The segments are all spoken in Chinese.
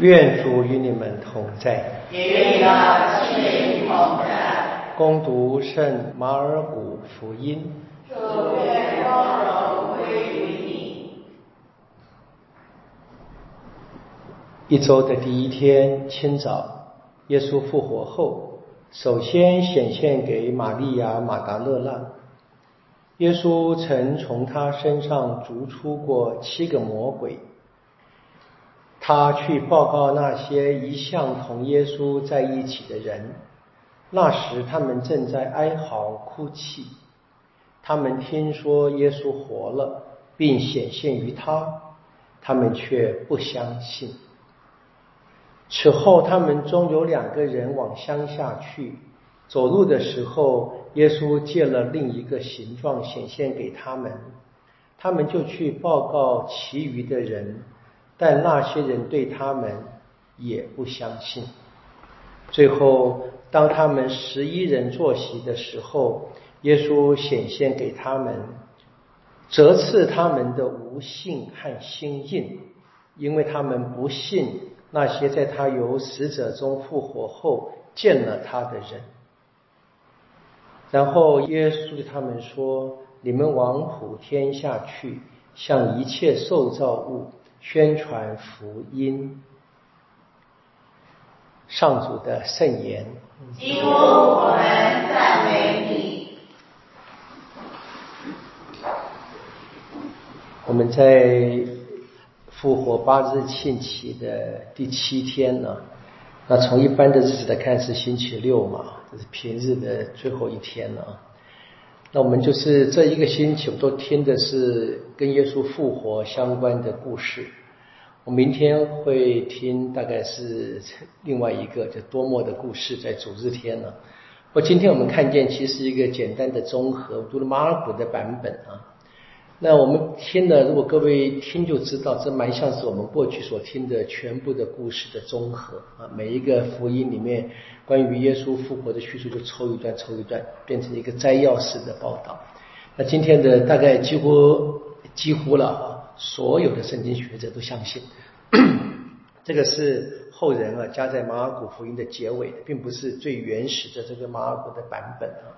愿主与你们同在。也与你的心灵同在。攻读圣马尔谷福音。祝愿光荣归于你。一周的第一天清早，耶稣复活后，首先显现给玛利亚马达勒纳。耶稣曾从他身上逐出过七个魔鬼。他去报告那些一向同耶稣在一起的人，那时他们正在哀嚎哭泣。他们听说耶稣活了，并显现于他，他们却不相信。此后，他们中有两个人往乡下去，走路的时候，耶稣借了另一个形状显现给他们，他们就去报告其余的人。但那些人对他们也不相信。最后，当他们十一人坐席的时候，耶稣显现给他们，责斥他们的无信和心硬，因为他们不信那些在他由死者中复活后见了他的人。然后耶稣对他们说：“你们往普天下去，向一切受造物。”宣传福音，上主的圣言。基督，我们赞美你。我们在复活八日庆期的第七天呢，那从一般的日子来看是星期六嘛，这是平日的最后一天了。那我们就是这一个星期，我都听的是跟耶稣复活相关的故事。我明天会听，大概是另外一个叫多默的故事，在主日天呢。我今天我们看见，其实一个简单的综合，读了马尔谷的版本啊。那我们听的，如果各位听就知道，这蛮像是我们过去所听的全部的故事的综合啊。每一个福音里面。关于耶稣复活的叙述，就抽一段抽一段，变成一个摘要式的报道。那今天的大概几乎几乎了啊，所有的圣经学者都相信，这个是后人啊加在马尔谷福音的结尾的，并不是最原始的这个马尔谷的版本啊。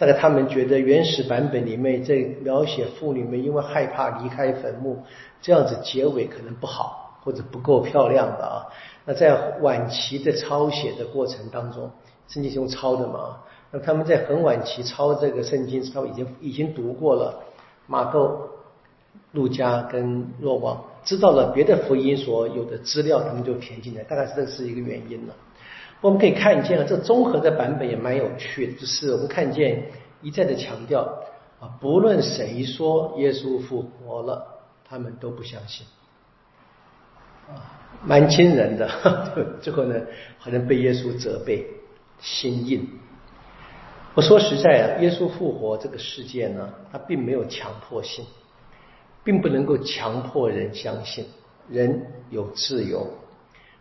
大概他们觉得原始版本里面在描写妇女们因为害怕离开坟墓，这样子结尾可能不好或者不够漂亮的啊。那在晚期的抄写的过程当中，圣经是用抄的嘛？那他们在很晚期抄这个圣经，他们已经已经读过了马窦、路加跟若望，知道了别的福音所有的资料，他们就填进来，大概这是一个原因了。我们可以看见啊，这综合的版本也蛮有趣的，就是我们看见一再的强调啊，不论谁说耶稣复活了，他们都不相信啊。蛮惊人的，最后呢，好像被耶稣责备，心硬。我说实在啊，耶稣复活这个事件呢，它并没有强迫性，并不能够强迫人相信。人有自由，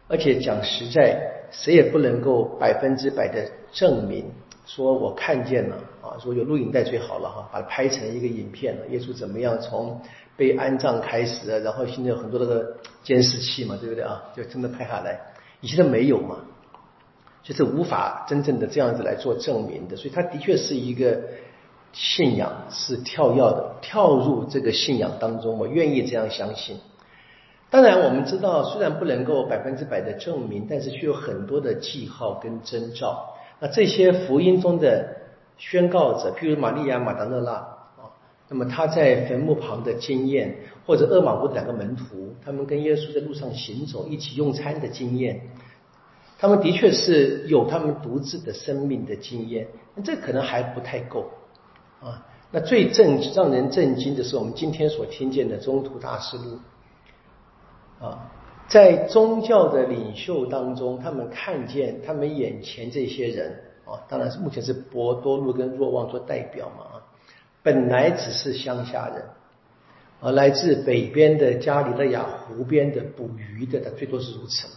而且讲实在，谁也不能够百分之百的证明，说我看见了啊，说有录影带最好了哈，把它拍成一个影片了，耶稣怎么样从。被安葬开始，然后现在有很多那个监视器嘛，对不对啊？就真的拍下来，以前都没有嘛，就是无法真正的这样子来做证明的。所以，他的确是一个信仰是跳跃的，跳入这个信仰当中，我愿意这样相信。当然，我们知道，虽然不能够百分之百的证明，但是却有很多的记号跟征兆。那这些福音中的宣告者，譬如玛利亚、马达勒拉啊。那么他在坟墓旁的经验，或者厄马乌的两个门徒，他们跟耶稣在路上行走、一起用餐的经验，他们的确是有他们独自的生命的经验，那这可能还不太够啊。那最震让人震惊的是，我们今天所听见的中途大师路啊，在宗教的领袖当中，他们看见他们眼前这些人啊，当然是目前是博多禄跟若望做代表嘛啊。本来只是乡下人，而来自北边的加里勒亚湖边的捕鱼的，他最多是如此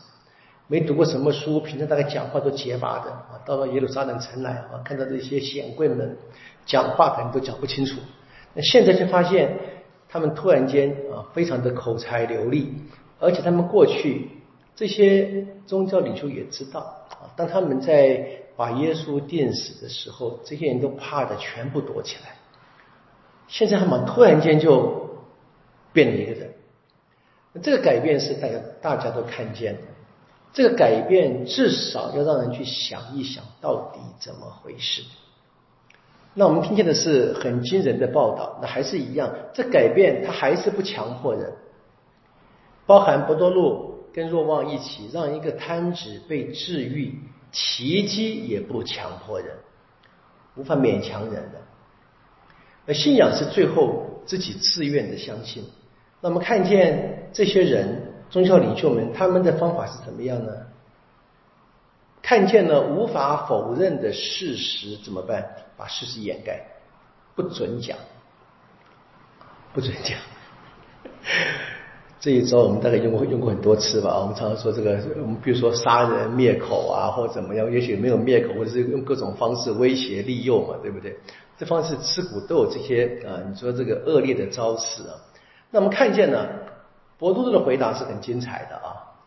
没读过什么书，平常大概讲话都结巴的啊。到了耶路撒冷城来啊，看到这些显贵们讲话可能都讲不清楚。那现在就发现他们突然间啊，非常的口才流利，而且他们过去这些宗教领袖也知道啊，当他们在把耶稣钉死的时候，这些人都怕的全部躲起来。现在他们突然间就变了一个人，这个改变是大家大家都看见的。这个改变至少要让人去想一想，到底怎么回事。那我们听见的是很惊人的报道，那还是一样，这改变他还是不强迫人，包含博多禄跟若望一起让一个瘫子被治愈，奇迹也不强迫人，无法勉强人的。而信仰是最后自己自愿的相信。那么看见这些人。宗教领袖们他们的方法是怎么样呢？看见了无法否认的事实怎么办？把事实掩盖，不准讲，不准讲。这一招我们大概用过用过很多次吧。我们常常说这个，我们比如说杀人灭口啊，或者怎么样，也许没有灭口，或者是用各种方式威胁利诱嘛，对不对？这方式吃苦都有这些啊，你说这个恶劣的招式啊。那我们看见呢？博多禄的回答是很精彩的啊，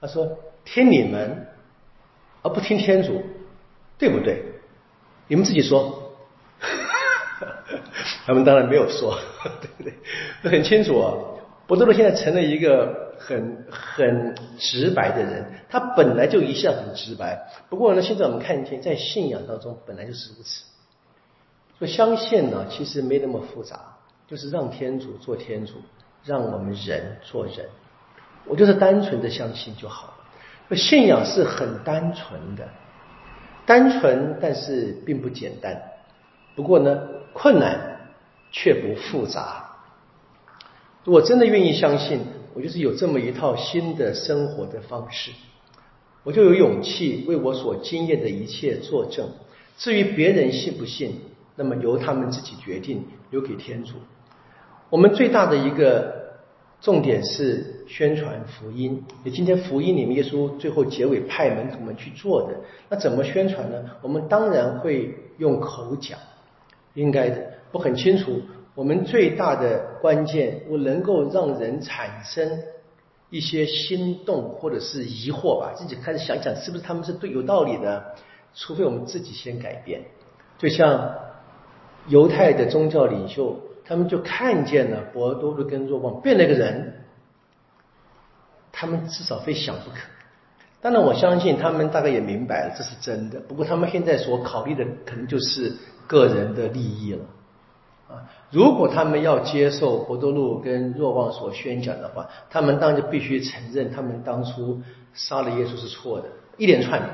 他说：“听你们，而不听天主，对不对？你们自己说。”他们当然没有说，对不对？很清楚啊。博多禄现在成了一个很很直白的人，他本来就一向很直白。不过呢，现在我们看见，在信仰当中本来就是如此。说相信呢，其实没那么复杂，就是让天主做天主。让我们人做人，我就是单纯的相信就好了。信仰是很单纯的，单纯但是并不简单。不过呢，困难却不复杂。我真的愿意相信，我就是有这么一套新的生活的方式，我就有勇气为我所经验的一切作证。至于别人信不信，那么由他们自己决定，留给天主。我们最大的一个重点是宣传福音。你今天福音里面，耶稣最后结尾派门徒们去做的，那怎么宣传呢？我们当然会用口讲，应该的。我很清楚，我们最大的关键，我能够让人产生一些心动或者是疑惑吧，自己开始想想是不是他们是对有道理的。除非我们自己先改变，就像犹太的宗教领袖。他们就看见了博多禄跟若望变了个人，他们至少非想不可。当然，我相信他们大概也明白了这是真的。不过，他们现在所考虑的可能就是个人的利益了。啊，如果他们要接受博多禄跟若望所宣讲的话，他们当然必须承认他们当初杀了耶稣是错的，一连串的。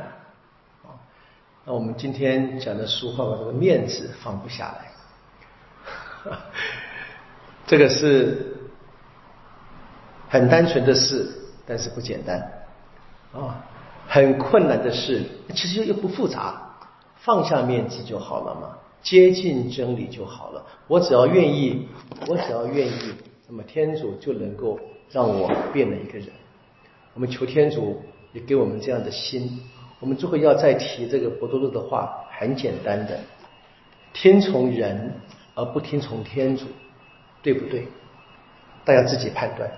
啊，那我们今天讲的俗话把这个面子放不下来。这个是很单纯的事，但是不简单啊，很困难的事，其实又不复杂，放下面子就好了嘛，接近真理就好了。我只要愿意，我只要愿意，那么天主就能够让我变了一个人。我们求天主也给我们这样的心。我们最后要再提这个博多禄的话，很简单的，听从人。而不听从天主，对不对？大家自己判断。